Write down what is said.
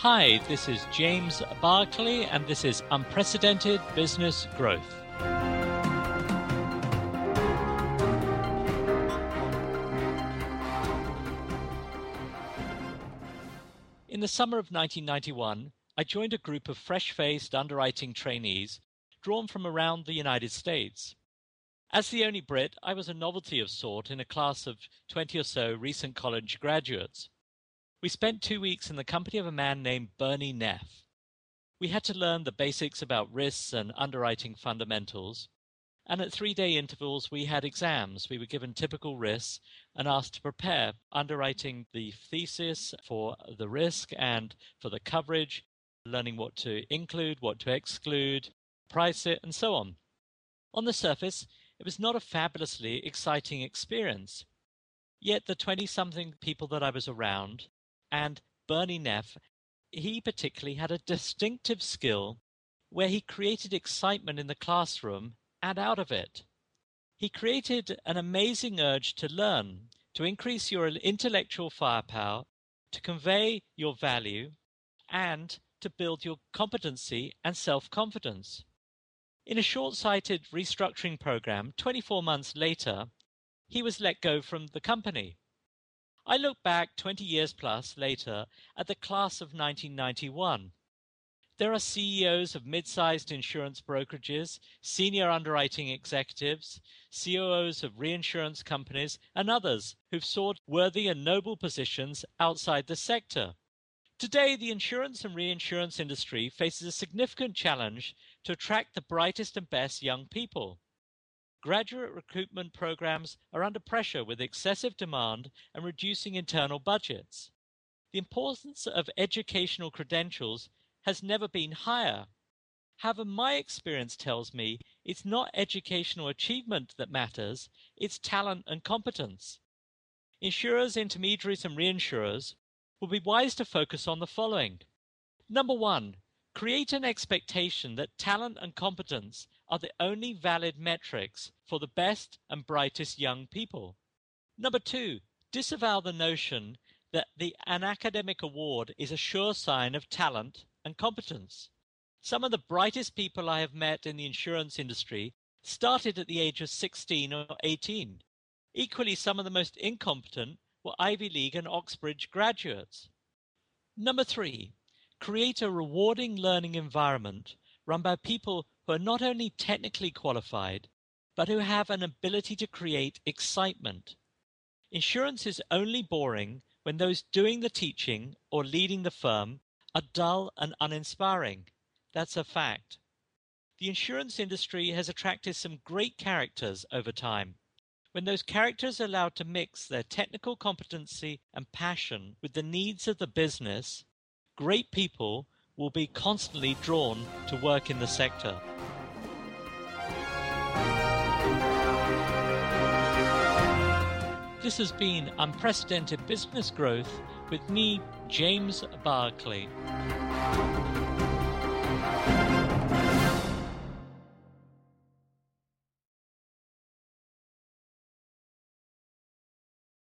Hi, this is James Barclay, and this is Unprecedented Business Growth. In the summer of 1991, I joined a group of fresh faced underwriting trainees drawn from around the United States. As the only Brit, I was a novelty of sort in a class of 20 or so recent college graduates. We spent two weeks in the company of a man named Bernie Neff. We had to learn the basics about risks and underwriting fundamentals, and at three day intervals we had exams. We were given typical risks and asked to prepare underwriting the thesis for the risk and for the coverage, learning what to include, what to exclude, price it, and so on. On the surface, it was not a fabulously exciting experience. Yet the 20 something people that I was around and Bernie Neff, he particularly had a distinctive skill where he created excitement in the classroom and out of it. He created an amazing urge to learn, to increase your intellectual firepower, to convey your value, and to build your competency and self confidence. In a short sighted restructuring program, 24 months later, he was let go from the company. I look back 20 years plus later at the class of 1991. There are CEOs of mid sized insurance brokerages, senior underwriting executives, COOs of reinsurance companies, and others who've sought worthy and noble positions outside the sector. Today, the insurance and reinsurance industry faces a significant challenge to attract the brightest and best young people. Graduate recruitment programs are under pressure with excessive demand and reducing internal budgets. The importance of educational credentials has never been higher. However, my experience tells me it's not educational achievement that matters, it's talent and competence. Insurers, intermediaries, and reinsurers will be wise to focus on the following. Number one, create an expectation that talent and competence are the only valid metrics for the best and brightest young people. Number two, disavow the notion that the, an academic award is a sure sign of talent and competence. Some of the brightest people I have met in the insurance industry started at the age of 16 or 18. Equally, some of the most incompetent were Ivy League and Oxbridge graduates. Number three, create a rewarding learning environment run by people who are not only technically qualified, but who have an ability to create excitement. Insurance is only boring when those doing the teaching or leading the firm are dull and uninspiring. That's a fact. The insurance industry has attracted some great characters over time. When those characters are allowed to mix their technical competency and passion with the needs of the business, great people will be constantly drawn to work in the sector. This has been Unprecedented Business Growth with me, James Barclay.